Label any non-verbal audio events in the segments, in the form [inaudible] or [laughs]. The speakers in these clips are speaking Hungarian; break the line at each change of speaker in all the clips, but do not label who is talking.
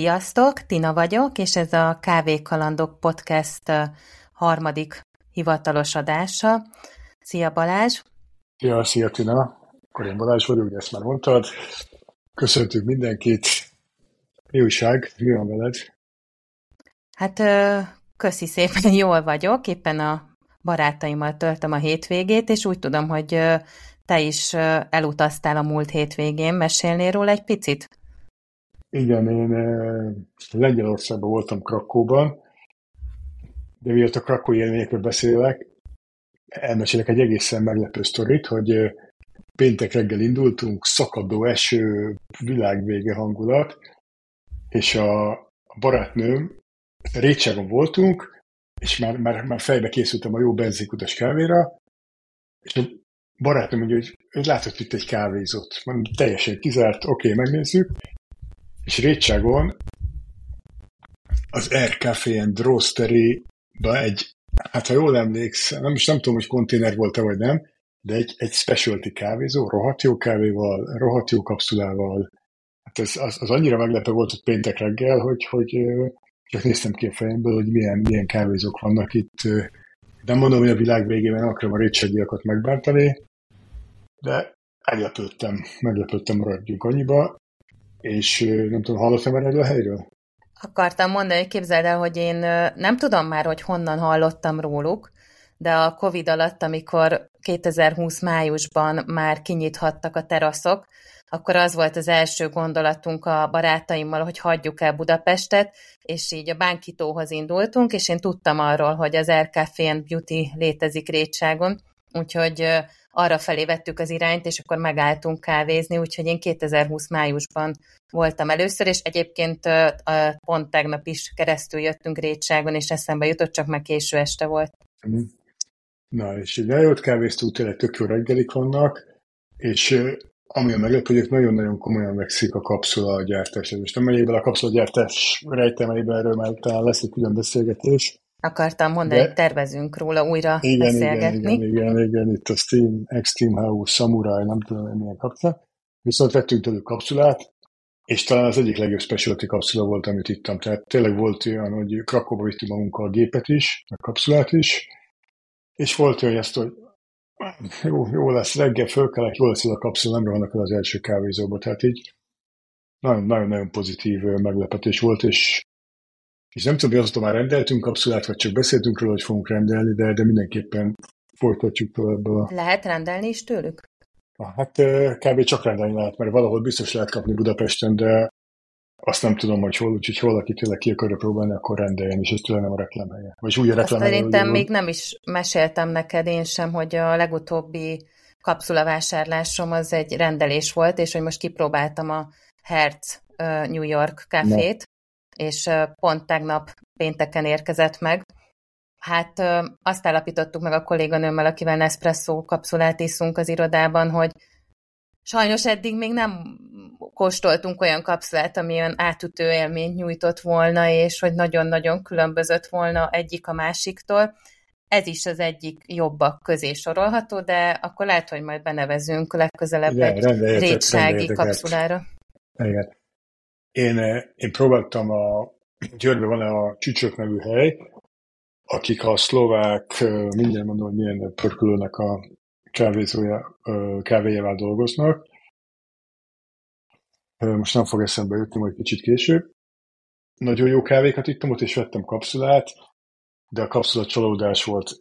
Sziasztok, Tina vagyok, és ez a Kávékalandok podcast harmadik hivatalos adása. Szia Balázs!
Ja, szia Tina! Akkor én Balázs vagyok, ezt már mondtad. Köszöntünk mindenkit. Mi újság? Mi van veled?
Hát köszi szépen, jól vagyok. Éppen a barátaimmal töltöm a hétvégét, és úgy tudom, hogy te is elutaztál a múlt hétvégén. Mesélnél róla egy picit?
Igen, én Lengyelországban voltam Krakóban, de miért a krakói élményekről beszélek, elmesélek egy egészen meglepő sztorit, hogy péntek reggel indultunk, szakadó eső, világvége hangulat, és a, barátnőm, Récságon voltunk, és már, már, már fejbe készültem a jó benzinkutas kávéra, és a barátnőm mondja, hogy, hogy látott itt egy kávézót. Mondom, teljesen kizárt, oké, okay, megnézzük. És Récságon az Air Café and Roastery egy, hát ha jól emlékszem, nem, is nem tudom, hogy konténer volt-e vagy nem, de egy, egy specialty kávézó, rohadt jó kávéval, rohadt jó kapszulával. Hát ez, az, az annyira meglepő volt hogy péntek reggel, hogy, hogy csak néztem ki a fejemből, hogy milyen, milyen kávézók vannak itt. Nem mondom, hogy a világ végében akarom a rétsegiakat megbántani, de meglepődtem, meglepődtem, maradjunk annyiba, és nem tudom, hallottam erről a helyről?
Akartam mondani, hogy képzeld el, hogy én nem tudom már, hogy honnan hallottam róluk, de a Covid alatt, amikor 2020 májusban már kinyithattak a teraszok, akkor az volt az első gondolatunk a barátaimmal, hogy hagyjuk el Budapestet, és így a Bánkitóhoz indultunk, és én tudtam arról, hogy az Café and Beauty létezik Rétságon, úgyhogy arra felé vettük az irányt, és akkor megálltunk kávézni, úgyhogy én 2020 májusban voltam először, és egyébként pont tegnap is keresztül jöttünk Rétságon, és eszembe jutott, csak meg késő este volt.
Mhm. Na, és egy jót kávéztunk, tényleg tök jó reggelik vannak, és ami a meglepő, hogy nagyon-nagyon komolyan megszik a kapszula gyártás. Most nem megyek a kapszula gyártás rejtelmeiben, erről már talán lesz egy külön beszélgetés,
Akartam mondani, hogy tervezünk róla újra
igen,
beszélgetni.
Igen, igen, igen, igen, itt a Steam, Extreme House, Samurai, nem tudom, hogy milyen kapcsolat. Viszont vettünk tőlük kapszulát, és talán az egyik legjobb specialty kapszula volt, amit ittam. Tehát tényleg volt olyan, hogy Krakóba vittünk magunkkal a gépet is, a kapszulát is, és volt olyan, ezt, hogy jó, jó lesz, reggel fölkelek, jó lesz ez a kapszula, nem rohannak el az első kávézóba. Tehát így nagyon-nagyon pozitív meglepetés volt, és és nem tudom, hogy azóta már rendeltünk kapszulát, vagy csak beszéltünk róla, hogy fogunk rendelni, de, de mindenképpen folytatjuk tovább. A...
Lehet rendelni is tőlük?
Hát kb. csak rendelni lehet, mert valahol biztos lehet kapni Budapesten, de azt nem tudom, hogy hol, úgyhogy hol, aki tényleg ki akarja próbálni, akkor rendeljen, és ez tényleg nem a reklámhelye. Vagy úgy a reklám
Szerintem még nem is meséltem neked én sem, hogy a legutóbbi kapszulavásárlásom az egy rendelés volt, és hogy most kipróbáltam a Hertz New York kafét, és pont tegnap pénteken érkezett meg. Hát azt állapítottuk meg a kolléganőmmel, akivel Nespresso kapszulát iszunk az irodában, hogy sajnos eddig még nem kóstoltunk olyan kapszulát, ami olyan átütő élményt nyújtott volna, és hogy nagyon-nagyon különbözött volna egyik a másiktól. Ez is az egyik jobbak közé sorolható, de akkor lehet, hogy majd benevezünk legközelebb Igen, egy rétsági kapszulára.
Igen. Én, eh, én próbáltam a, Győrben van a Csücsök nevű hely, akik a szlovák, eh, mindjárt mondom, hogy milyen pörkülőnek a kávézója, eh, kávéjával dolgoznak. Most nem fog eszembe jutni, majd kicsit később. Nagyon jó kávékat ittam ott, és vettem kapszulát, de a kapszula csalódás volt.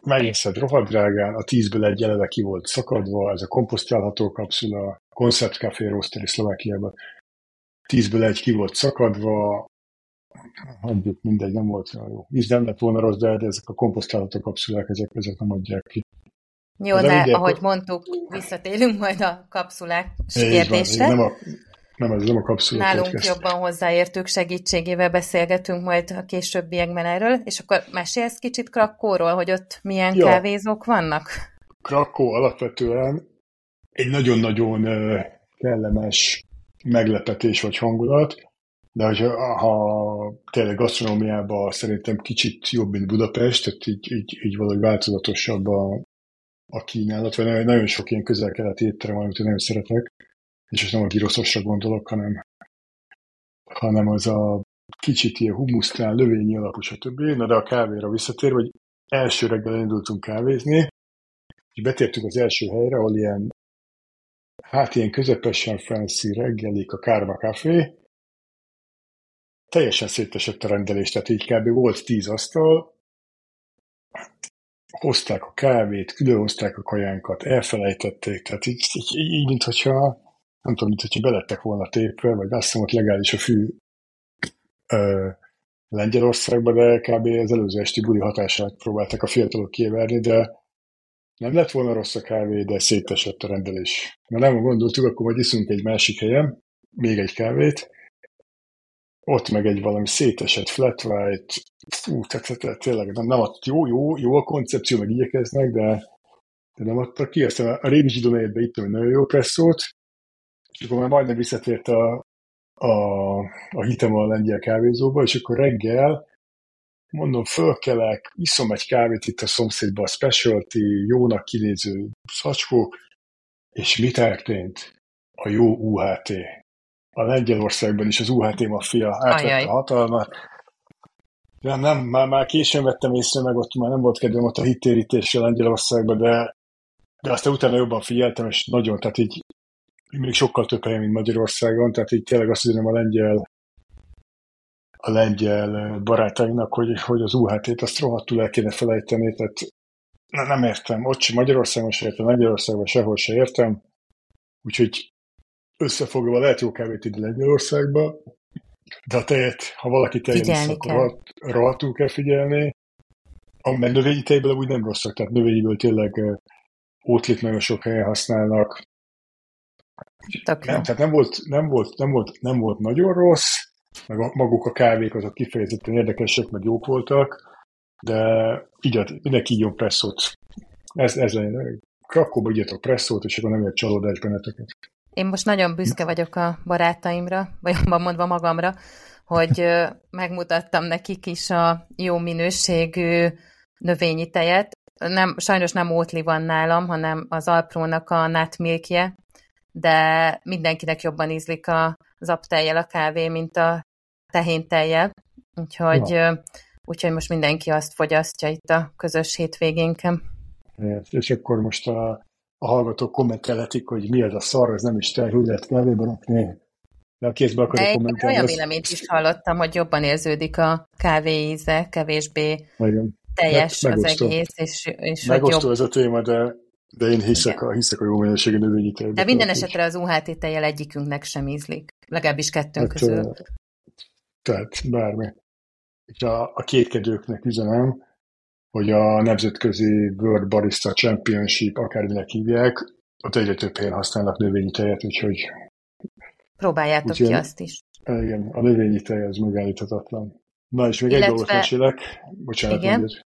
Megészed rohadt drágán, a tízből egy eleve ki volt szakadva, ez a komposztálható kapszula, Concept Café Roastery Szlovákiában tízből egy ki volt szakadva, hagyjuk, mindegy, nem volt olyan jó. Íz nem lett volna rossz, de ezek a komposztálható kapszulák, ezek, ezek nem adják ki.
Jó, de, de ugye, ahogy mondtuk, visszatérünk majd a kapszulák kérdésre.
Nem, a, nem, ez nem a kapszula
Nálunk podcast. jobban hozzáértők segítségével beszélgetünk majd a későbbiekben erről, és akkor mesélsz kicsit Krakóról, hogy ott milyen ja. kávézók vannak?
Krakó alapvetően egy nagyon-nagyon kellemes meglepetés vagy hangulat, de hogyha, ha tényleg gasztronómiában szerintem kicsit jobb, mint Budapest, tehát így, így, így valahogy változatosabb a, a kínálat, vagy nagyon, sok ilyen közel-keleti étterem van, amit én nagyon szeretek, és most nem a giroszosra gondolok, hanem hanem az a kicsit ilyen humusztán, növényi alapú, stb. Na de a kávéra visszatér, hogy első reggel indultunk kávézni, és betértünk az első helyre, ahol ilyen, hát ilyen közepesen fancy reggelik a Karma Café, teljesen szétesett a rendelés, tehát így kb. volt tíz asztal, hozták a kávét, különhozták a kajánkat, elfelejtették, tehát így, így, így mint hogyha, nem tudom, mint hogyha belettek volna tépve, vagy azt hiszem, hogy legális a fű ö, Lengyelországban, de kb. az előző esti buli hatását próbáltak a fiatalok kiverni, de nem lett volna rossz a kávé, de szétesett a rendelés. Mert nem gondoltuk, akkor majd iszunk egy másik helyen, még egy kávét, ott meg egy valami szétesett flat white, fú, tehát, tehát, tehát tényleg nem, nem adott, jó, jó, jó a koncepció, meg igyekeznek, de, de nem adtak ki. Aztán a régi zsidonegyedbe itt egy nagyon jó presszót, és akkor már majdnem visszatért a, a, a hitem a lengyel kávézóba, és akkor reggel mondom, fölkelek, iszom egy kávét itt a szomszédban, a specialty, jónak kinéző szacskók, és mi történt? A jó UHT a Lengyelországban is az UHT maffia átvette a hatalmat. Nem, nem, már, már későn vettem észre, meg ott már nem volt kedvem ott a hittérítésre Lengyelországban, de, de aztán utána jobban figyeltem, és nagyon, tehát így még sokkal több helyen, mint Magyarországon, tehát így tényleg azt üzenem a lengyel a lengyel barátainknak, hogy, hogy az UHT-t azt rohadtul el kéne felejteni, tehát nem értem, ott sem Magyarországon se értem, Lengyelországban sehol se értem, úgyhogy összefogva lehet jó kávét ide Lengyelországba, de a tejet, ha valaki tejet isz, akkor rohadtul kell figyelni. A növényi tejből úgy nem rosszak, tehát növényiből tényleg ótlit nagyon sok helyen használnak. Nem, tehát nem volt, nem, volt, nem, volt, nem volt nagyon rossz, meg a, maguk a kávék azok kifejezetten érdekesek, meg jók voltak, de így, mindenki így presszót. Ez, ez lenne. Krakóba igyatok presszót, és akkor nem egy csalódás benneteket.
Én most nagyon büszke vagyok a barátaimra, vagy mondva magamra, hogy megmutattam nekik is a jó minőségű növényi tejet. Nem, sajnos nem ótli van nálam, hanem az Alprónak a nátmilkje, de mindenkinek jobban ízlik az aptejjel a kávé, mint a tehéntejjel. Úgyhogy, ja. úgyhogy most mindenki azt fogyasztja itt a közös hétvégénken.
És akkor most a a hallgatók kommentelhetik, hogy mi az a szar, ez nem is te, hogy lehet kávéba rakni. De a kézbe akarok kommentelni.
Olyan véleményt is hallottam, hogy jobban érződik a kávé íze, kevésbé Igen. teljes hát, az egész, és, és
megosztó jobb... ez a téma, de, de én hiszek a, hiszek a jó minőségű növényi tejbe.
De minden esetre az UHT tejjel egyikünknek sem ízlik. Legalábbis kettőnk hát, közül.
Tehát bármi. És a, a kétkedőknek üzenem, hogy a nemzetközi World Barista Championship, akárminek hívják, ott egyre több helyen használnak növényi tejet, úgyhogy...
Próbáljátok úgyhogy, ki azt is.
Igen, a növényi tej az megállíthatatlan. Na és még Illetve, egy dolgot mesélek. Bocsánat, igen. Mondjad.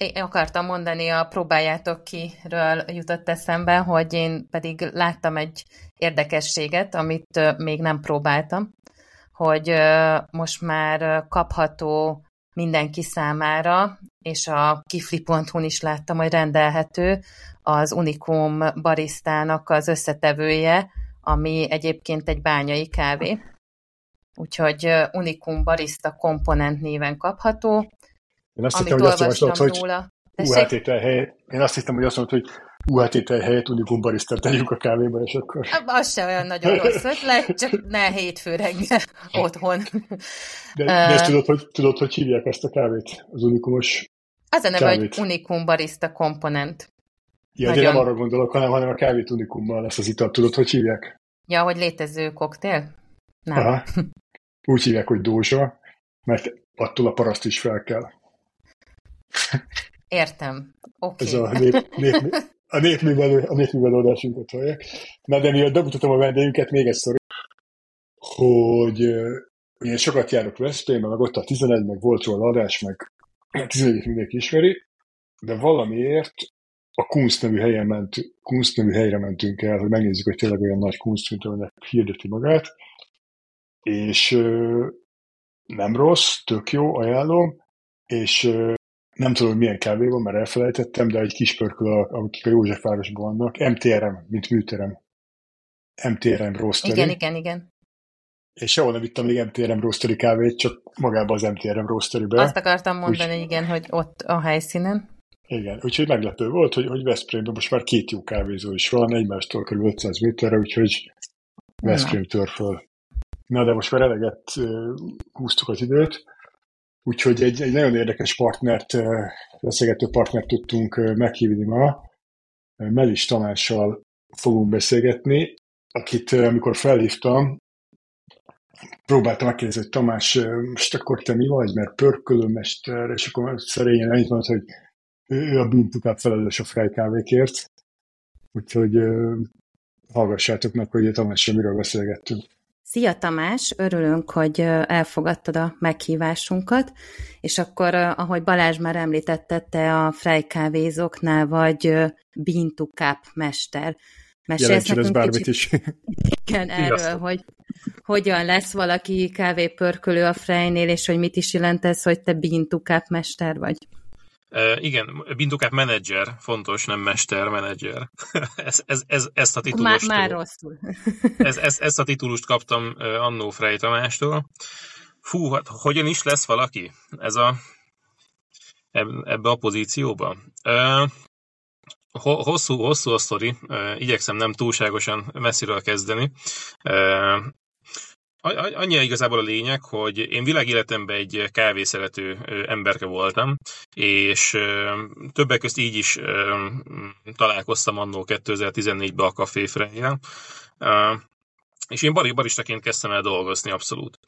Én akartam mondani, a próbáljátok kiről jutott eszembe, hogy én pedig láttam egy érdekességet, amit még nem próbáltam, hogy most már kapható mindenki számára, és a kifli.hu-n is láttam, hogy rendelhető az Unikum barisztának az összetevője, ami egyébként egy bányai kávé. Úgyhogy Unikum barista komponent néven kapható.
Én azt hittem, hogy azt javaslott, hogy UHT helyett, én azt hittem, hogy azt mondod, hogy UHT helyett Unikum barista tegyünk a kávéba, és akkor...
Az se olyan nagyon rossz ötlet, csak ne hétfő reggel otthon.
De, de ezt tudod, hogy, tudod, hogy hívják ezt a kávét? Az unikumos
Az a neve, hogy Unikum barista komponent.
Ja, nagyon... de nem arra gondolok, hanem, hanem a kávét unikummal lesz az ital. Tudod, hogy hívják?
Ja, hogy létező koktél?
Nem. Aha. Úgy hívják, hogy dózsa, mert attól a paraszt is fel kell.
Értem. Okay.
Ez a nép, nép, a népművelő, a népművelőadásunkat hallják. Na, de miatt bemutatom a vendégünket, még egy sztori, hogy én sokat járok Veszprémben, meg ott a 11, meg volt róla adás, meg a 11 mindenki ismeri, de valamiért a Kunst nevű, helyen ment, Kunst nevű helyre mentünk el, hogy megnézzük, hogy tényleg olyan nagy Kunst, mint aminek hirdeti magát, és nem rossz, tök jó, ajánlom, és nem tudom, milyen kávé van, mert elfelejtettem, de egy kis pörköl, akik a Józsefvárosban vannak, MTRM, mint műterem. MTRM rossz
Igen, igen, igen.
és sehol nem vittem még MTRM roastery kávét, csak magában az MTRM roasterybe.
Azt akartam mondani, Úgy, igen, hogy ott a helyszínen.
Igen, úgyhogy meglepő volt, hogy, hogy Veszprémben most már két jó kávézó is van, egymástól kb. 500 méterre, úgyhogy Veszprém tör föl. Na, de most már eleget uh, húztuk az időt, úgyhogy egy, egy nagyon érdekes partnert, beszélgető partnert tudtunk meghívni ma. Melis Tamással fogunk beszélgetni, akit amikor felhívtam, próbáltam megkérdezni, hogy Tamás, most akkor te mi vagy, mert pörkölőmester, és akkor szerényen annyit mondta, hogy ő a bűntukát felelős a frejkávékért, úgyhogy hallgassátok meg, hogy Tamással miről beszélgettünk.
Szia Tamás, örülünk, hogy elfogadtad a meghívásunkat, és akkor, ahogy Balázs már említette, te a frejkávézóknál vagy Bean to Cup mester.
Mesélsz nekünk bármit kicsit, is. [laughs]
Igen, erről, hogy hogyan lesz valaki kávépörkölő a Frejnél, és hogy mit is jelent ez, hogy te Bean to Cup mester vagy.
Uh, igen, Bindukáp menedzser, fontos, nem mester, menedzser. [laughs] ez, ez, ez, ezt a titulust...
Már, már rosszul. [laughs]
ez, ez, ezt a titulust kaptam Annó Frey Tamástól. Fú, hát hogyan is lesz valaki ez a, ebbe a pozícióba? Uh, hosszú, hosszú a sztori, igyekszem nem túlságosan messziről kezdeni. Annyi igazából a lényeg, hogy én világéletemben egy kávészerető emberke voltam, és többek közt így is találkoztam annó 2014-ben a Café És én baristaként kezdtem el dolgozni abszolút.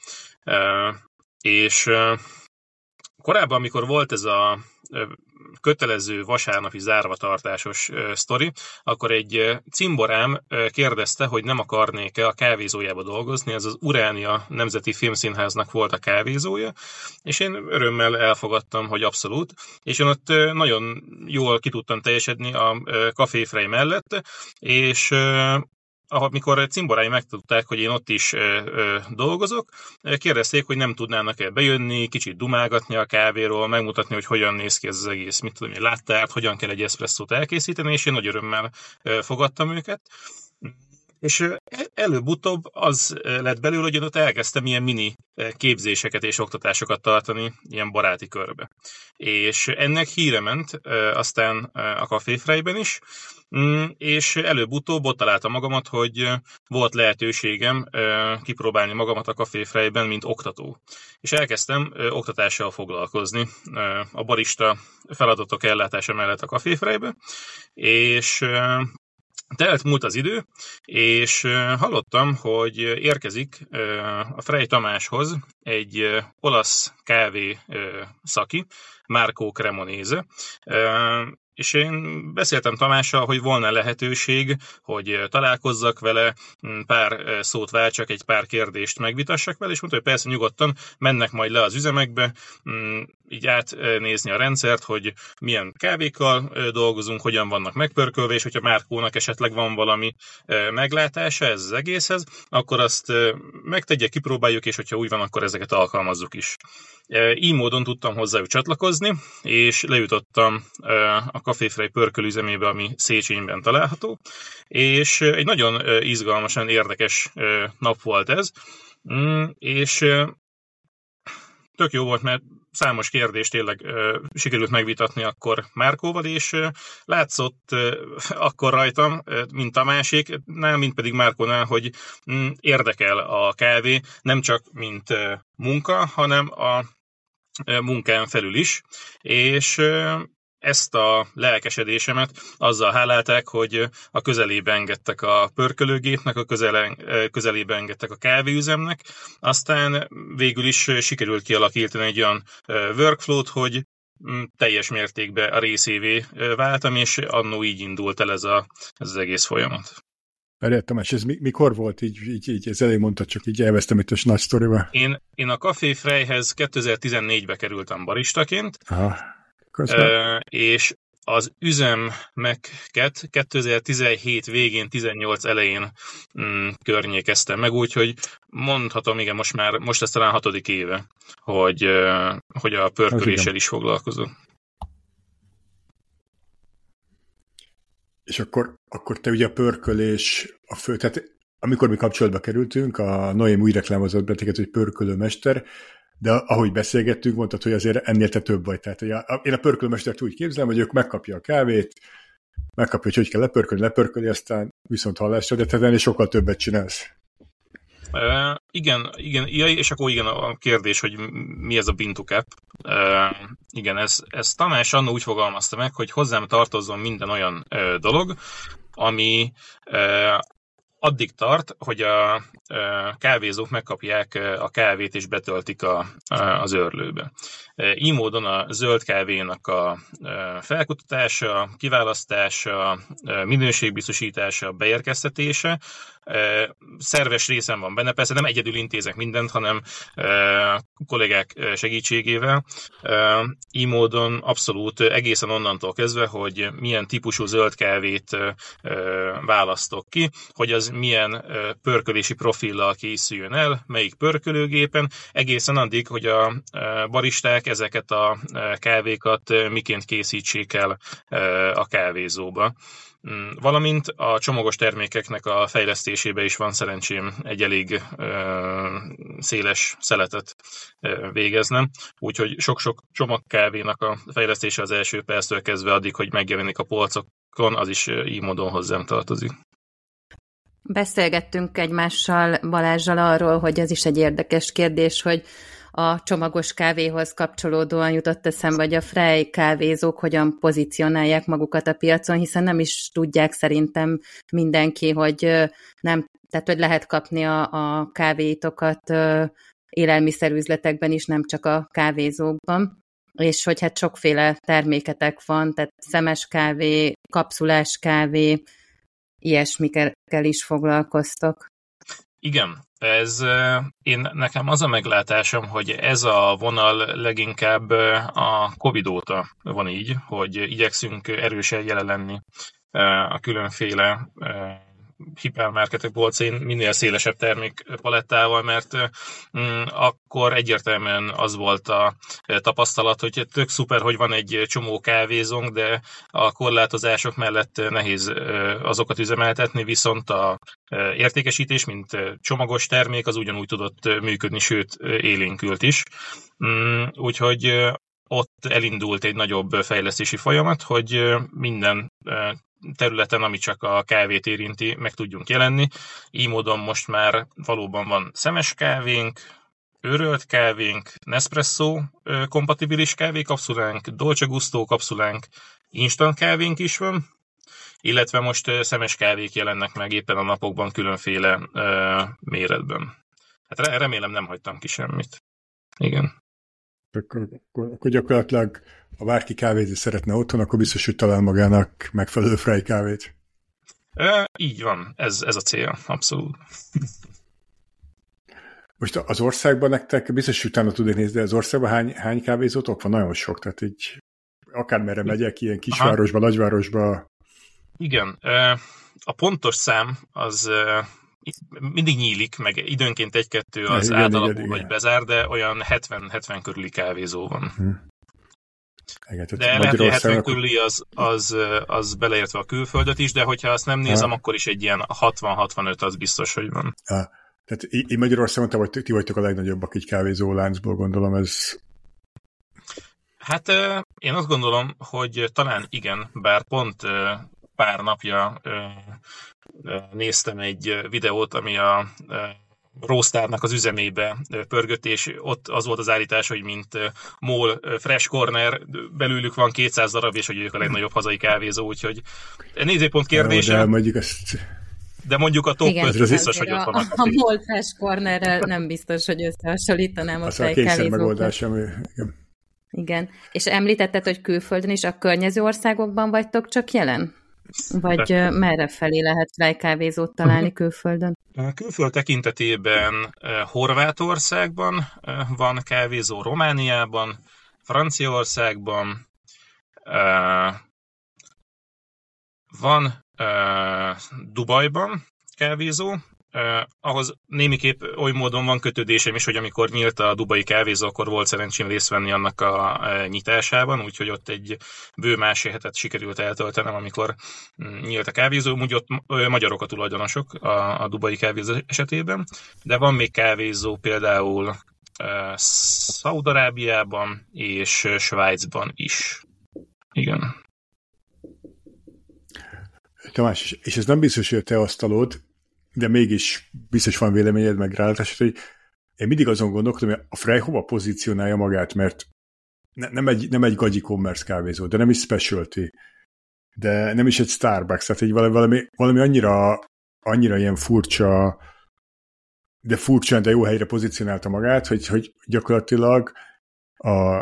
És korábban, amikor volt ez a kötelező vasárnapi zárvatartásos sztori, akkor egy cimborám kérdezte, hogy nem akarnék-e a kávézójába dolgozni, ez az Uránia Nemzeti Filmszínháznak volt a kávézója, és én örömmel elfogadtam, hogy abszolút, és én ott nagyon jól ki tudtam teljesedni a kaféfrej mellett, és amikor cimborái megtudták, hogy én ott is dolgozok, kérdezték, hogy nem tudnának-e bejönni, kicsit dumálgatni a kávéról, megmutatni, hogy hogyan néz ki ez az egész, mit tudom, egy láttárt, hogyan kell egy eszpresszót elkészíteni, és én nagy örömmel fogadtam őket. És előbb-utóbb az lett belőle, hogy ott elkezdtem ilyen mini képzéseket és oktatásokat tartani ilyen baráti körbe. És ennek híre ment aztán a kaféfrejben is, mm, és előbb-utóbb ott találtam magamat, hogy volt lehetőségem kipróbálni magamat a kaféfrejben, mint oktató. És elkezdtem oktatással foglalkozni a barista feladatok ellátása mellett a kaféfrejbe, és Telt múlt az idő, és hallottam, hogy érkezik a Frey Tamáshoz egy olasz kávé szaki, Márkó Cremonéze, és én beszéltem Tamással, hogy volna lehetőség, hogy találkozzak vele, pár szót váltsak, egy pár kérdést megvitassak vele, és mondta, hogy persze nyugodtan mennek majd le az üzemekbe, így átnézni a rendszert, hogy milyen kávékkal dolgozunk, hogyan vannak megpörkölve, és hogyha Márkónak esetleg van valami meglátása ez az egészhez, akkor azt megtegye, kipróbáljuk, és hogyha úgy van, akkor ezeket alkalmazzuk is. Így módon tudtam hozzájuk csatlakozni, és lejutottam a Café pörkölüzemébe, ami Széchenyben található, és egy nagyon izgalmasan érdekes nap volt ez, mm, és tök jó volt, mert számos kérdést tényleg sikerült megvitatni akkor Márkóval, és látszott akkor rajtam, mint a másik, nem, mint pedig Márkónál, hogy mm, érdekel a kávé, nem csak mint munka, hanem a munkán felül is, és ezt a lelkesedésemet azzal hálálták, hogy a közelébe engedtek a pörkölőgépnek, a közele, közelébe engedtek a kávéüzemnek, aztán végül is sikerült kialakítani egy olyan workflow-t, hogy mm, teljes mértékben a részévé váltam, és annó így indult el ez, a, ez az egész folyamat.
Várjál, Tamás, ez mikor volt? Így, így, így ez elég mondtad, csak így elvesztem itt a nagy sztoriba.
Én, én a Café Freyhez 2014-be kerültem baristaként, Aha. Uh, és az üzemeket 2017 végén, 18 elején mm, környékeztem meg, úgyhogy mondhatom, igen, most már, most ez talán hatodik éve, hogy, hogy a pörköléssel is foglalkozom.
És akkor, akkor te ugye a pörkölés a fő, tehát amikor mi kapcsolatba kerültünk, a Noém úgy reklámozott benneteket, hogy pörkölőmester, de ahogy beszélgettünk, mondtad, hogy azért ennél te több vagy. Tehát én a pörkölőmestert úgy képzelem, hogy ők megkapja a kávét, megkapja, hogy hogy kell lepörkölni, lepörkölni, aztán viszont hallásra, de te ennél sokkal többet csinálsz.
Uh, igen, igen, ja, és akkor igen a kérdés, hogy mi ez a Bintucap. Uh, igen, ez, ez Tamás annó úgy fogalmazta meg, hogy hozzám tartozzon minden olyan uh, dolog, ami uh, addig tart, hogy a kávézók megkapják a kávét és betöltik a, az őrlőbe. Így módon a zöld kávénak a felkutatása, kiválasztása, minőségbiztosítása, beérkeztetése szerves részem van benne. Persze nem egyedül intézek mindent, hanem kollégák segítségével. Így módon abszolút egészen onnantól kezdve, hogy milyen típusú zöld kávét választok ki, hogy az milyen pörkölési profillal készüljön el, melyik pörkölőgépen, egészen addig, hogy a baristák ezeket a kávékat miként készítsék el a kávézóba. Mm, valamint a csomagos termékeknek a fejlesztésébe is van szerencsém egy elég ö, széles szeletet ö, végeznem, úgyhogy sok-sok csomagkávénak a fejlesztése az első perctől kezdve addig, hogy megjelenik a polcokon, az is így módon hozzám tartozik.
Beszélgettünk egymással Balázsjal arról, hogy ez is egy érdekes kérdés, hogy a csomagos kávéhoz kapcsolódóan jutott eszembe, hogy a Frey kávézók hogyan pozícionálják magukat a piacon, hiszen nem is tudják szerintem mindenki, hogy nem, tehát hogy lehet kapni a, a kávéitokat élelmiszerüzletekben is, nem csak a kávézókban és hogy hát sokféle terméketek van, tehát szemes kávé, kapszulás kávé, ilyesmikkel is foglalkoztok.
Igen, ez én nekem az a meglátásom, hogy ez a vonal leginkább a Covid óta van így, hogy igyekszünk erősen jelen lenni a különféle hipermarketek bolcain minél szélesebb termékpalettával, mert mm, akkor egyértelműen az volt a tapasztalat, hogy tök szuper, hogy van egy csomó kávézónk, de a korlátozások mellett nehéz azokat üzemeltetni, viszont a értékesítés, mint csomagos termék, az ugyanúgy tudott működni, sőt élénkült is. Mm, úgyhogy elindult egy nagyobb fejlesztési folyamat, hogy minden területen, ami csak a kávét érinti, meg tudjunk jelenni. Így módon most már valóban van szemes kávénk, őrölt kávénk, Nespresso kompatibilis kávé kapszulánk, Dolce Gusto kapszulánk, instant kávénk is van, illetve most szemes kávék jelennek meg éppen a napokban különféle méretben. Hát remélem nem hagytam ki semmit. Igen.
Akkor, akkor, akkor gyakorlatilag ha bárki kávézni szeretne otthon, akkor biztos, hogy talál magának megfelelő frej kávét.
E, így van, ez, ez a cél, abszolút.
Most az országban nektek biztos, hogy utána tudni nézni, de az országban hány, hány kávézótok van? Nagyon sok, tehát így akármerre megyek, ilyen kisvárosba, Aha. nagyvárosba.
Igen, a pontos szám az mindig nyílik, meg időnként egy-kettő az igen, átalakuló igen, vagy igen. bezár, de olyan 70-70 körüli kávézó van. Hmm. Igen, de lehet, hogy 70 körüli az, az, az beleértve a külföldet is, de hogyha azt nem nézem, ha. akkor is egy ilyen 60-65 az biztos, hogy van.
Ha. Tehát én Magyarországon te vagy, ti vagytok a legnagyobbak így kávézó láncból, gondolom ez...
Hát én azt gondolom, hogy talán igen, bár pont pár napja néztem egy videót, ami a Roastárnak az üzemébe pörgött, és ott az volt az állítás, hogy mint MOL Fresh Corner, belőlük van 200 darab, és hogy ők a legnagyobb hazai kávézó, úgyhogy nézőpont kérdése.
De mondjuk ezt
de mondjuk a top Igen, 5 biztos, hogy ott van.
A, a MOL Fresh Corner nem biztos, hogy összehasonlítanám a fejkávézókat.
megoldás, ami... Igen.
Igen. És említetted, hogy külföldön is a környező országokban vagytok csak jelen? Vagy De... merre felé lehet lejkávézót találni uh-huh. külföldön?
Külföld tekintetében Horvátországban van kávézó, Romániában, Franciaországban, van Dubajban kávézó, Uh, ahhoz némiképp oly módon van kötődésem is, hogy amikor nyílt a Dubai kávézó, akkor volt szerencsém részt venni annak a nyitásában, úgyhogy ott egy bő másfél hetet sikerült eltöltenem, amikor um, nyílt a kávézó, úgy ott magyarok a tulajdonosok a, a Dubai kávézó esetében, de van még kávézó például uh, Szaudarábiában és Svájcban is. Igen.
Tamás, és ez nem biztos, hogy a te asztalod, de mégis biztos van véleményed meg rálátás, hogy én mindig azon gondolkodom, hogy a Frey hova pozícionálja magát, mert ne, nem, egy, nem egy gagyi commerce kávézó, de nem is specialty, de nem is egy Starbucks, tehát egy valami, valami, valami annyira, annyira ilyen furcsa, de furcsa, de jó helyre pozícionálta magát, hogy, hogy gyakorlatilag a,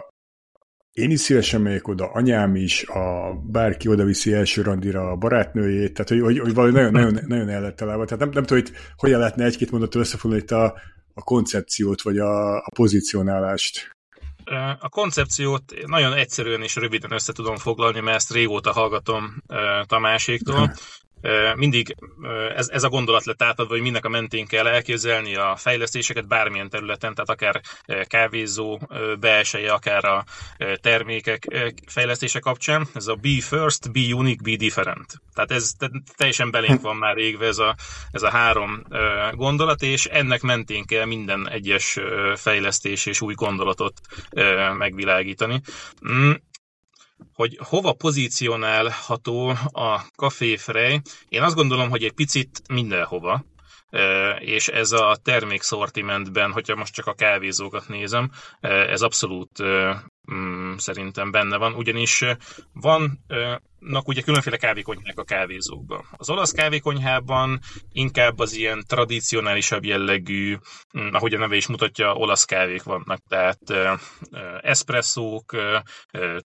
én is szívesen megyek oda, anyám is, a bárki oda viszi első randira a barátnőjét, tehát hogy, hogy, hogy valami nagyon, nagyon, nagyon el lett találva. Tehát nem, nem tudom, hogy hogyan lehetne egy-két mondatot összefoglalni itt a, a koncepciót, vagy a, a pozícionálást.
A koncepciót nagyon egyszerűen és röviden össze tudom foglalni, mert ezt régóta hallgatom Tamáséktól mindig ez, ez a gondolat lett átadva, hogy mindnek a mentén kell elképzelni a fejlesztéseket bármilyen területen, tehát akár kávézó belseje, akár a termékek fejlesztése kapcsán. Ez a be first, be unique, be different. Tehát ez teljesen belénk van már égve ez a, ez a három gondolat, és ennek mentén kell minden egyes fejlesztés és új gondolatot megvilágítani. Hogy hova pozícionálható a Café. Én azt gondolom, hogy egy picit mindenhova, és ez a termékszortimentben, hogyha most csak a kávézókat nézem, ez abszolút mm, szerintem benne van, ugyanis vannak ugye különféle kávékonyhák a kávézókban. Az olasz kávékonyhában inkább az ilyen tradicionálisabb jellegű, mm, ahogy a neve is mutatja, olasz kávék vannak, tehát eszpresszók,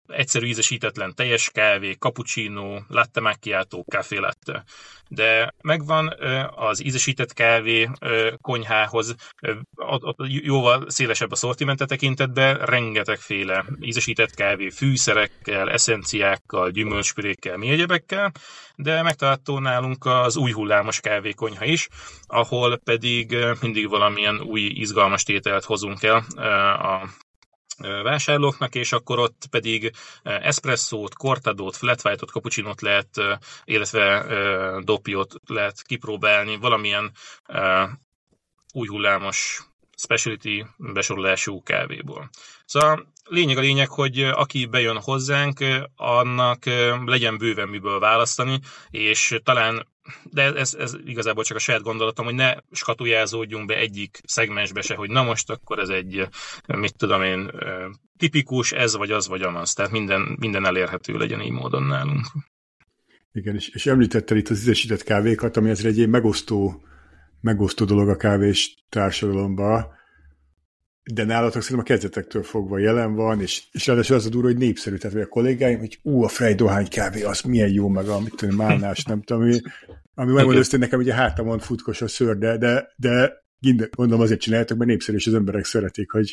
egyszerű ízesítetlen teljes kávé, cappuccino, latte macchiato, café latte. De megvan az ízesített kávé konyhához, jóval szélesebb a szortimentet tekintetben, rengetegféle ízesített kávé fűszerekkel, eszenciákkal, gyümölcspürékkel, mi egyebekkel, de megtalálható nálunk az új hullámos kávékonyha is, ahol pedig mindig valamilyen új izgalmas tételt hozunk el a vásárlóknak, és akkor ott pedig espresszót, cortadót, flat white-ot, cappuccinót lehet, illetve dopiót lehet kipróbálni, valamilyen új hullámos specialty besorolású kávéból. Szóval lényeg a lényeg, hogy aki bejön hozzánk, annak legyen bőven miből választani, és talán de ez, ez igazából csak a saját gondolatom, hogy ne skatujázódjunk be egyik szegmensbe se, hogy na most akkor ez egy, mit tudom én, tipikus, ez vagy az vagy amaz. Tehát minden, minden elérhető legyen így módon nálunk.
Igen, és, és említetted itt az ízesített kávékat, ami azért egy megosztó, megosztó dolog a kávés társadalomban, de nálatok szerintem a kezdetektől fogva jelen van, és, és ráadásul az a durva, hogy népszerű, tehát hogy a kollégáim, hogy ú, a Frey dohány kávé, az milyen jó, meg a mit tudom, málnás, nem tudom, ami, ami megmondom okay. nekem, ugye hátamon futkos a szőr, de, de, de mondom azért csináljátok, mert népszerű, és az emberek szeretik, hogy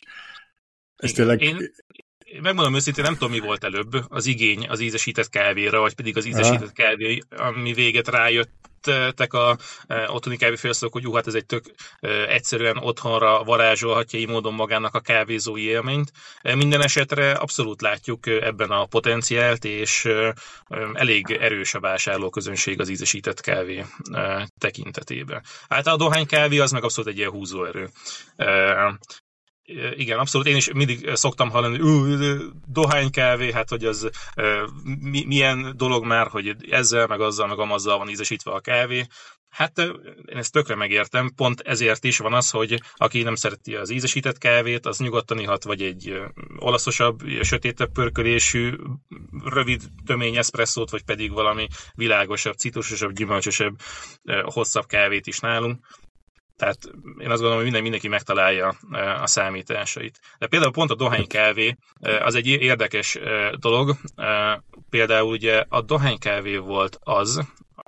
ez tényleg... Én,
megmondom őszintén, nem tudom, mi volt előbb, az igény az ízesített kávéra, vagy pedig az ízesített kávé, ami véget rájött tek a e, otthoni kávéfőszlók, hogy jó, hát ez egy tök e, egyszerűen otthonra varázsolhatja így módon magának a kávézói élményt. E, minden esetre abszolút látjuk ebben a potenciált, és elég erős a vásárlóközönség az ízesített kávé tekintetében. Általában a dohány kávé az meg abszolút egy ilyen húzóerő igen, abszolút. Én is mindig szoktam hallani, hogy dohány kávé, hát hogy az mi, milyen dolog már, hogy ezzel, meg azzal, meg amazzal van ízesítve a kávé. Hát én ezt tökre megértem, pont ezért is van az, hogy aki nem szereti az ízesített kávét, az nyugodtan ihat vagy egy olaszosabb, sötétebb pörkölésű, rövid tömény eszpresszót, vagy pedig valami világosabb, citrusosabb, gyümölcsösebb, hosszabb kávét is nálunk. Tehát én azt gondolom, hogy minden, mindenki megtalálja e, a számításait. De például pont a dohány kávé e, az egy érdekes e, dolog. Például ugye a dohány kávé volt az,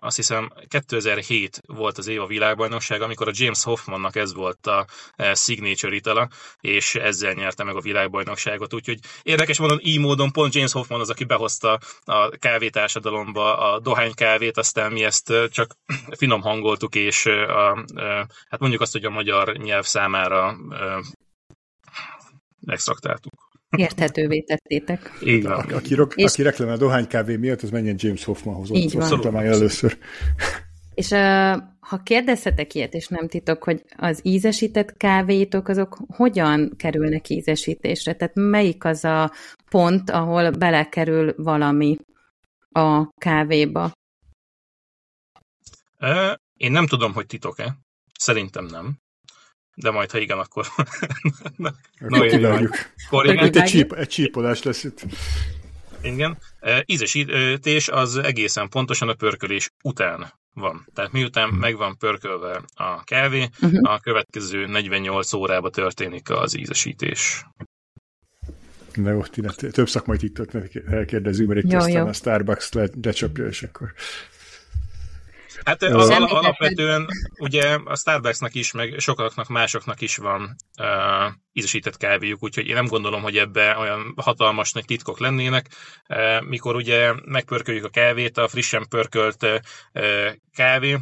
azt hiszem 2007 volt az év a világbajnokság, amikor a James Hoffmannak ez volt a signature itala, és ezzel nyerte meg a világbajnokságot. Úgyhogy érdekes módon, így módon pont James Hoffman az, aki behozta a kávétársadalomba a dohány kávét, aztán mi ezt csak [clears throat] finom hangoltuk, és a, a, hát mondjuk azt, hogy a magyar nyelv számára extraktáltuk.
Érthetővé tettétek.
Így van.
A, aki, rok, és... aki reklamál a dohánykávé miatt, az menjen James Hoffmanhoz.
Így van.
először.
És uh, ha kérdezhetek ilyet, és nem titok, hogy az ízesített kávétok, azok hogyan kerülnek ízesítésre? Tehát melyik az a pont, ahol belekerül valami a kávéba?
Én nem tudom, hogy titok-e. Szerintem nem. De majd, ha igen, akkor... [laughs]
Na. Akkor igen. Itt egy, csíp, egy csípolás lesz itt.
Igen. Ízesítés az egészen pontosan a pörkölés után van. Tehát miután hmm. meg van pörkölve a kávé, uh-huh. a következő 48 órába történik az ízesítés.
Na jó, több szakmai titkot elkérdezünk, mert itt jó, aztán jó. a Starbucks le, lecsapja, és akkor
Hát al- alapvetően ugye a Starbucksnak is, meg sokaknak másoknak is van uh, ízesített kávéjuk, úgyhogy én nem gondolom, hogy ebbe olyan hatalmas nagy titkok lennének. Uh, mikor ugye megpörköljük a kávét, a frissen pörkölt uh, kávé,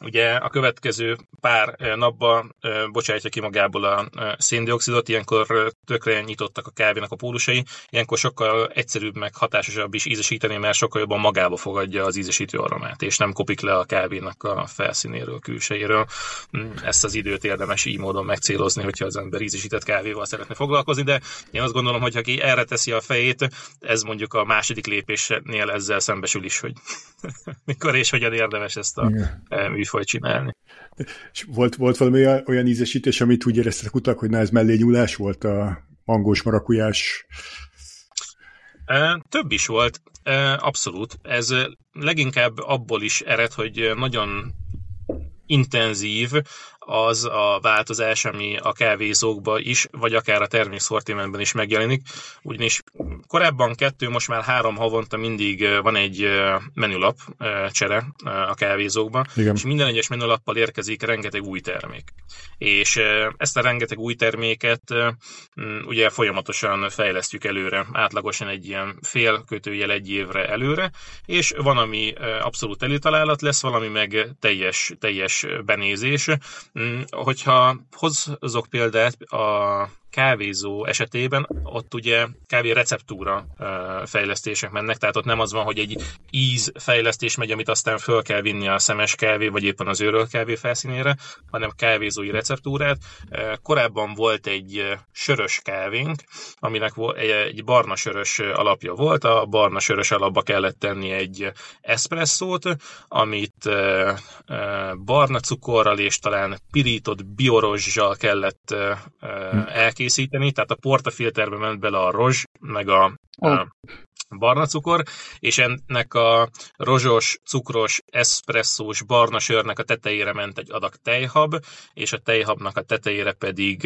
ugye a következő pár napban bocsájtja ki magából a széndiokszidot, ilyenkor tökre nyitottak a kávénak a pólusai, ilyenkor sokkal egyszerűbb, meg hatásosabb is ízesíteni, mert sokkal jobban magába fogadja az ízesítő aromát, és nem kopik le a kávénak a felszínéről, külsejéről. Mm, ezt az időt érdemes így módon megcélozni, hogyha az ember ízesített kávéval szeretne foglalkozni, de én azt gondolom, hogy aki erre teszi a fejét, ez mondjuk a második lépésnél ezzel szembesül is, hogy [laughs] mikor és hogyan érdemes ezt a műfajt csinálni.
És volt, volt valami olyan ízesítés, amit úgy éreztetek utak, hogy na ez mellé nyúlás volt a mangós marakujás?
Több is volt, abszolút. Ez leginkább abból is ered, hogy nagyon intenzív az a változás, ami a kávézókban is, vagy akár a termékszortimentben is megjelenik. Ugyanis korábban kettő, most már három havonta mindig van egy menülap csere a kávézókban, Igen. és minden egyes menülappal érkezik rengeteg új termék. És ezt a rengeteg új terméket ugye folyamatosan fejlesztjük előre, átlagosan egy ilyen fél kötőjel egy évre előre, és van, ami abszolút előtalálat lesz, valami meg teljes, teljes benézés, hogyha hozok példát a kávézó esetében ott ugye kávé receptúra fejlesztések mennek, tehát ott nem az van, hogy egy íz fejlesztés megy, amit aztán föl kell vinni a szemes kávé, vagy éppen az őröl kávé felszínére, hanem kávézói receptúrát. Korábban volt egy sörös kávénk, aminek egy barna sörös alapja volt, a barna sörös alapba kellett tenni egy eszpresszót, amit barna cukorral és talán pirított biorozsal kellett elkészíteni, készíteni, tehát a portafilterbe ment bele a rozs, meg a, oh. a barna cukor, és ennek a rozsos, cukros, eszpresszós barna sörnek a tetejére ment egy adag tejhab, és a tejhabnak a tetejére pedig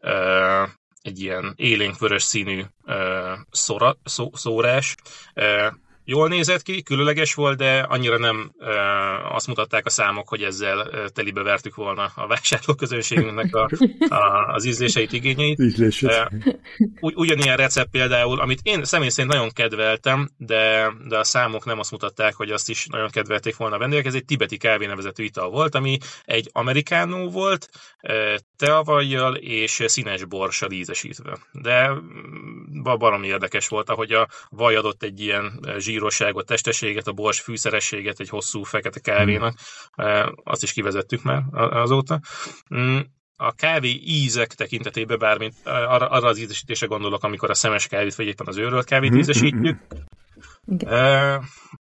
ö, egy ilyen élénkvörös színű ö, szóra, szó, szórás, ö, jól nézett ki, különleges volt, de annyira nem e, azt mutatták a számok, hogy ezzel telibe vertük volna a vásárlóközönségünknek a, a, az ízléseit, igényeit. E, ugy, ugyanilyen recept például, amit én személy szerint nagyon kedveltem, de, de a számok nem azt mutatták, hogy azt is nagyon kedvelték volna a vendégek. Ez egy tibeti kávénevezetű ital volt, ami egy amerikánó volt, e, teavajjal és színes borssal ízesítve. De baromi érdekes volt, ahogy a vaj adott egy ilyen zsír zsírosságot, testességet, a bors fűszerességet egy hosszú fekete kávénak. Hmm. Azt is kivezettük már azóta. Mm, a kávé ízek tekintetében, bármint arra, arra az ízesítése gondolok, amikor a szemes kávét, vagy éppen az őrölt kávét hmm. ízesítjük. Uh,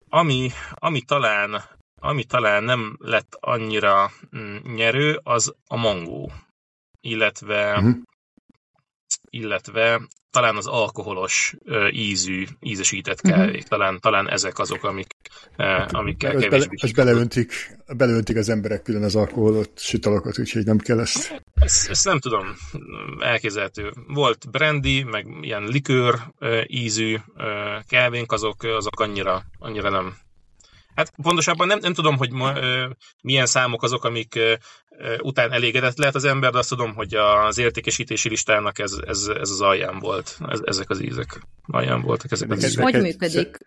ami, ami talán ami talán nem lett annyira mm, nyerő, az a mangó. Illetve, illetve talán az alkoholos ízű, ízesített mhm. kávék, uh-huh. talán, talán ezek azok, amik, amikkel
kevésbé... Bele, ezt beleöntik, beleöntik az emberek külön az alkoholot, sütalokat, úgyhogy nem kell ezt...
ezt... Ezt nem tudom, elképzelhető. Volt brandy, meg ilyen likőr ízű kávénk, azok, azok annyira, annyira nem Hát pontosabban nem, nem tudom, hogy ma, ö, milyen számok azok, amik ö, után elégedett lehet az ember, de azt tudom, hogy az értékesítési listának ez, ez, ez az alján volt, ez, ezek az ízek. Alján voltak ezek az ízek.
Hogy működik?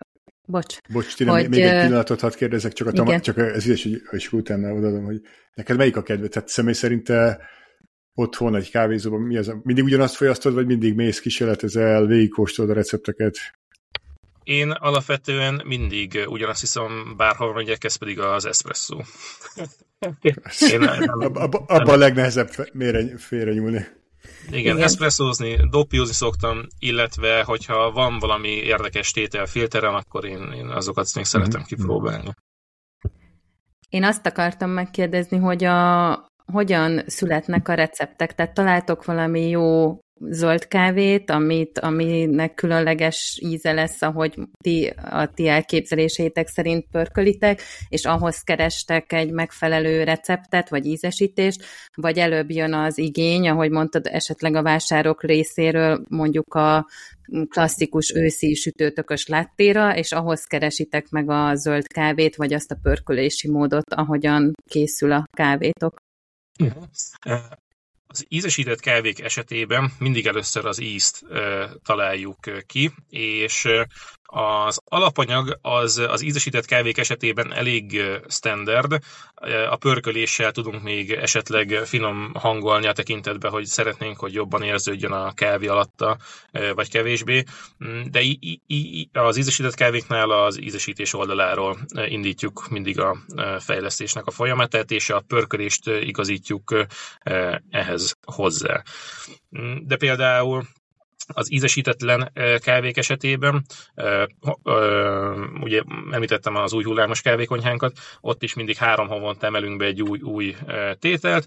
Bocs.
Bocs, tényleg, hogy, még egy pillanatot hadd kérdezek, csak, a tam- csak ez is, hogy, és utána odaadom, hogy neked melyik a kedved? Tehát személy szerint te otthon egy kávézóban mi az? Mindig ugyanazt folyasztod, vagy mindig mész, kísérletezel, végigkóstolod a recepteket?
Én alapvetően mindig ugyanazt hiszem, bárhol megyek, ez pedig az espresso. [laughs]
Én nem, abba, abba a legnehezebb félre nyúlni.
Igen, Igen. eszpresszózni, doppiozni szoktam, illetve hogyha van valami érdekes tétel filterem, akkor én, én azokat még szeretem mm-hmm. kipróbálni.
Én azt akartam megkérdezni, hogy a, hogyan születnek a receptek? Tehát találtok valami jó zöld kávét, amit, aminek különleges íze lesz, ahogy ti, a ti elképzelésétek szerint pörkölitek, és ahhoz kerestek egy megfelelő receptet, vagy ízesítést, vagy előbb jön az igény, ahogy mondtad, esetleg a vásárok részéről mondjuk a klasszikus őszi sütőtökös láttéra, és ahhoz keresitek meg a zöld kávét, vagy azt a pörkölési módot, ahogyan készül a kávétok. Uh-huh.
Az ízesített kávék esetében mindig először az ízt e, találjuk ki, és az alapanyag az, az ízesített kávék esetében elég standard, a pörköléssel tudunk még esetleg finom hangolni a tekintetbe, hogy szeretnénk, hogy jobban érződjön a kávé alatta, vagy kevésbé, de az ízesített kávéknál az ízesítés oldaláról indítjuk mindig a fejlesztésnek a folyamatát, és a pörkölést igazítjuk ehhez hozzá. De például az ízesítetlen kávék esetében, ugye említettem az új hullámos kávékonyhánkat, ott is mindig három havonta emelünk be egy új, új tételt,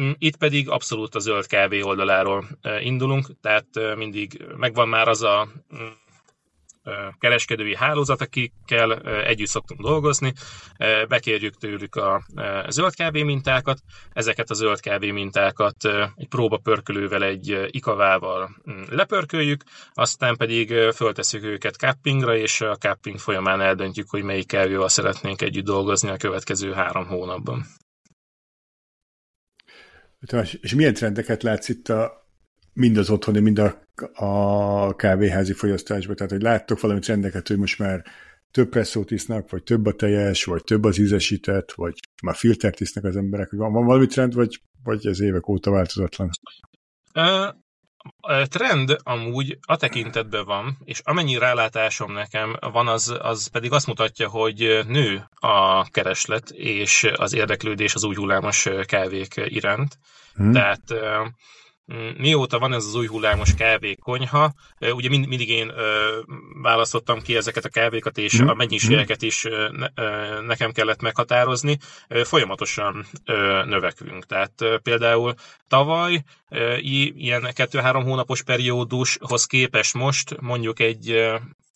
mm, itt pedig abszolút a zöld kávé oldaláról indulunk, tehát mindig megvan már az a mm, kereskedői hálózat, akikkel együtt szoktunk dolgozni, bekérjük tőlük a zöld kávé mintákat, ezeket a zöld kávé mintákat egy próbapörkölővel, egy ikavával mm, lepörköljük, aztán pedig föltesszük őket cappingra, és a capping folyamán eldöntjük, hogy melyik kávéval szeretnénk együtt dolgozni a következő három hónapban.
És milyen trendeket látsz itt a, mind az otthoni, mind a, a kávéházi fogyasztásban. Tehát, hogy láttok valami trendeket, hogy most már több presszót isznak, vagy több a teljes, vagy több az ízesített, vagy már filtert isznak az emberek, van, van valami trend, vagy, vagy ez évek óta változatlan?
A trend amúgy a tekintetben van, és amennyi rálátásom nekem van, az, az pedig azt mutatja, hogy nő a kereslet és az érdeklődés az új hullámos kávék iránt. Hmm. Tehát mióta van ez az új hullámos kávékonyha, ugye mind, mindig én választottam ki ezeket a kávékat, és mm. a mennyiségeket is ne, ö, nekem kellett meghatározni, folyamatosan növekvünk. Tehát például tavaly ilyen 2-3 hónapos periódushoz képest most mondjuk egy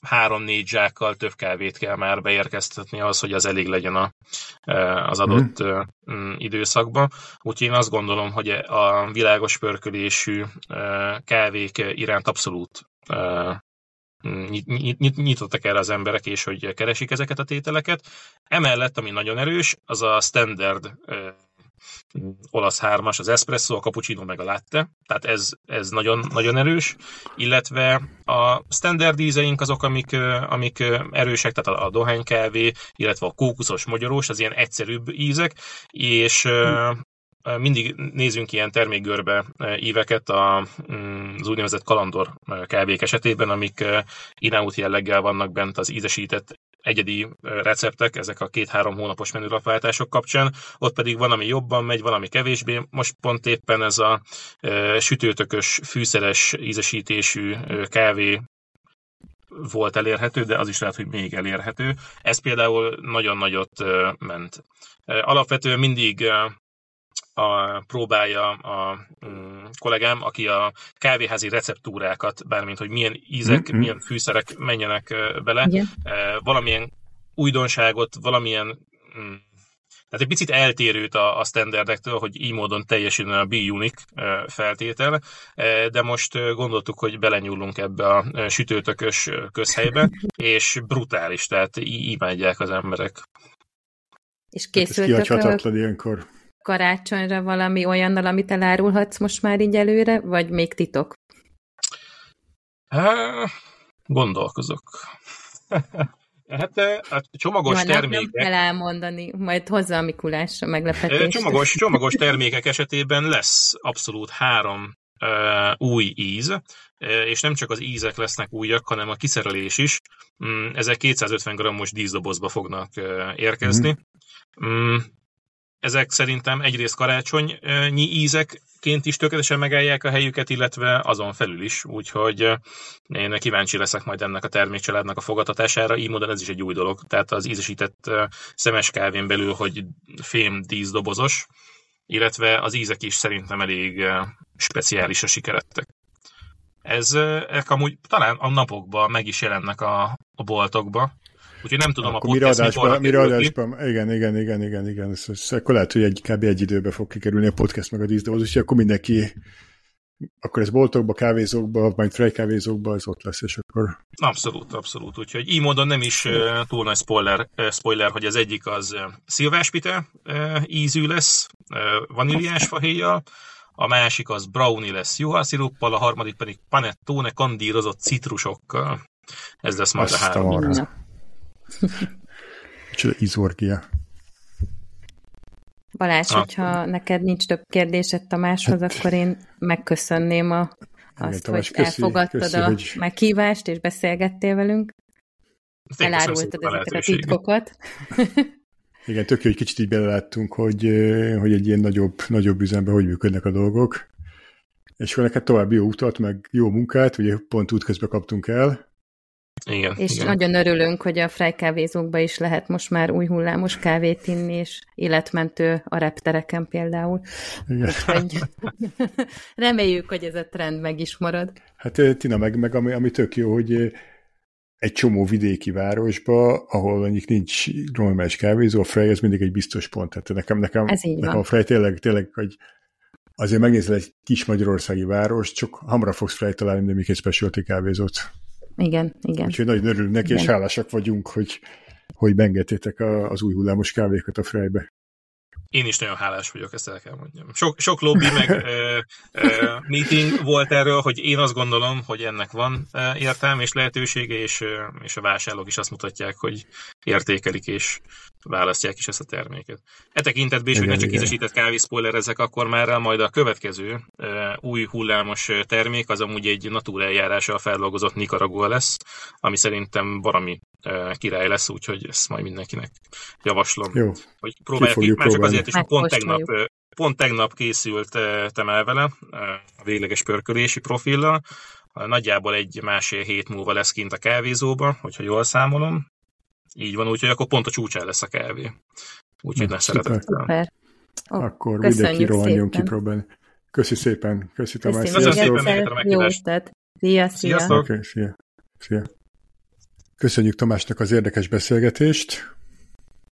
három-négy zsákkal több kávét kell már beérkeztetni az, hogy az elég legyen a, e, az adott mm. időszakban. Úgyhogy én azt gondolom, hogy a világos pörkölésű e, kávék iránt abszolút e, nyitottak erre az emberek, és hogy keresik ezeket a tételeket. Emellett, ami nagyon erős, az a standard olasz hármas, az espresso, a cappuccino meg a latte, tehát ez, ez nagyon, nagyon erős, illetve a standard ízeink azok, amik, amik erősek, tehát a, a dohánykávé, illetve a kókuszos, magyarós, az ilyen egyszerűbb ízek, és mindig nézünk ilyen termékgörbe íveket mm, az úgynevezett kalandor kávék esetében, amik ináút jelleggel vannak bent az ízesített egyedi receptek, ezek a két-három hónapos menülapváltások kapcsán, ott pedig van, ami jobban megy, valami kevésbé. Most pont éppen ez a sütőtökös, fűszeres ízesítésű kávé volt elérhető, de az is lehet, hogy még elérhető. Ez például nagyon nagyot ment. Alapvetően mindig a, próbálja a mm, kollégám, aki a kávéházi receptúrákat, bármint, hogy milyen ízek, mm-hmm. milyen fűszerek menjenek bele, Igen. valamilyen újdonságot, valamilyen mm, Tehát egy picit eltérőt a, a standardektől, hogy így módon teljesül a B-Unique feltétel, de most gondoltuk, hogy belenyúlunk ebbe a sütőtökös közhelybe, [laughs] és brutális, tehát imádják az emberek.
És készültök
hát ilyenkor.
Karácsonyra valami olyannal, amit elárulhatsz most már így előre, vagy még titok?
Há, gondolkozok. [laughs] Hát a csomagos Jó, termékek...
Nem kell elmondani, majd hozzá a Mikulás a meglepetést.
Csomagos, csomagos termékek esetében lesz abszolút három uh, új íz, és nem csak az ízek lesznek újak, hanem a kiszerelés is. Um, ezek 250 g-os díszdobozba fognak uh, érkezni. Mm. Um, ezek szerintem egyrészt karácsonyi ízekként is tökéletesen megállják a helyüket, illetve azon felül is, úgyhogy én kíváncsi leszek majd ennek a termékcsaládnak a fogadtatására, így módon ez is egy új dolog. Tehát az ízesített szemes kávén belül, hogy fém díszdobozos, illetve az ízek is szerintem elég speciálisra sikerettek. Ez amúgy talán a napokban meg is jelennek a, a boltokba, Úgyhogy nem tudom
akkor a podcast adásban, mire adásban, igen, igen, igen, igen, igen, ez, akkor lehet, hogy egy, kb. egy időben fog kikerülni a podcast meg a díszdoboz, úgyhogy akkor mindenki akkor ez boltokba, kávézókba, majd frej kávézókba, ez ott lesz, és akkor...
Abszolút, abszolút. Úgyhogy így módon nem is uh, túl nagy spoiler, uh, spoiler, hogy az egyik az uh, szilváspite uh, ízű lesz, uh, vaníliás fahéjjal, a másik az brownie lesz juhársziruppal, a harmadik pedig panettone kandírozott citrusokkal. Ez lesz majd Azt a három. [laughs]
Micsoda izorgia.
Balázs, ah. hogyha neked nincs több kérdésed Tamáshoz, hát, akkor én megköszönném a, azt, igen, Tamás, hogy köszi, elfogadtad köszi, a hogy... meghívást, és beszélgettél velünk. Elárultad ezeket a titkokat. [laughs]
Igen, tök jó, hogy kicsit így beleláttunk, hogy, hogy egy ilyen nagyobb, nagyobb üzemben hogy működnek a dolgok. És akkor neked további jó utat, meg jó munkát, ugye pont útközben kaptunk el,
igen,
és
igen.
nagyon örülünk, hogy a frejkávézókba is lehet most már új hullámos kávét inni, és életmentő a reptereken például. Igen. Úgyhogy [laughs] reméljük, hogy ez a trend meg is marad.
Hát eh, Tina, meg, meg ami, ami tök jó, hogy eh, egy csomó vidéki városba, ahol mondjuk nincs normális kávézó, a Frej az mindig egy biztos pont. Tehát nekem, nekem,
Ez így
nekem
van.
a Frej tényleg, tényleg, hogy azért megnézel egy kis magyarországi város, csak hamra fogsz Frej találni, de még egy specialty kávézót
igen, igen.
Úgyhogy nagyon örülünk neki, igen. és hálásak vagyunk, hogy, hogy beengedtétek az új hullámos kávékat a Frejbe.
Én is nagyon hálás vagyok, ezt el kell mondjam. Sok, sok lobby meg [laughs] ö, ö, meeting volt erről, hogy én azt gondolom, hogy ennek van értelme és lehetősége, és, és a vásárlók is azt mutatják, hogy értékelik és választják is ezt a terméket. E tekintetben is, hogy ne csak ízesített kávé ezek akkor már majd a következő ö, új hullámos termék, az amúgy egy natura eljárással feldolgozott Nicaragua lesz, ami szerintem valami király lesz, úgyhogy ezt majd mindenkinek javaslom,
Jó.
hogy próbálják ki, már csak azért is, hogy pont tegnap, pont tegnap készültem el vele a végleges pörkölési profillal, nagyjából egy másfél hét múlva lesz kint a kávézóba, hogyha jól számolom. Így van, úgyhogy akkor pont a csúcsán lesz a kávé. Úgyhogy ne szeretettel.
Oh, akkor mindenki rohanjon kipróbálni. Köszi szépen. Köszi Tamás.
Köszönöm szépen még a meghívást.
Szia, szia. Sziasztok.
Okay, szia. Szia. Köszönjük Tamásnak az érdekes beszélgetést.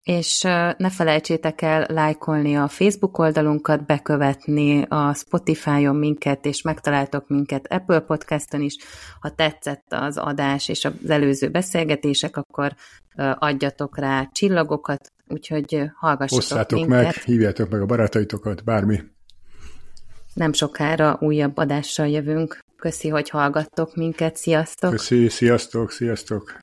És ne felejtsétek el lájkolni a Facebook oldalunkat, bekövetni a Spotify-on minket, és megtaláltok minket Apple Podcaston is. Ha tetszett az adás és az előző beszélgetések, akkor adjatok rá csillagokat, úgyhogy hallgassatok
Osszátok
minket.
meg, hívjátok meg a barátaitokat, bármi.
Nem sokára újabb adással jövünk. Köszi, hogy hallgattok minket. Sziasztok!
Köszi, sziasztok, sziasztok!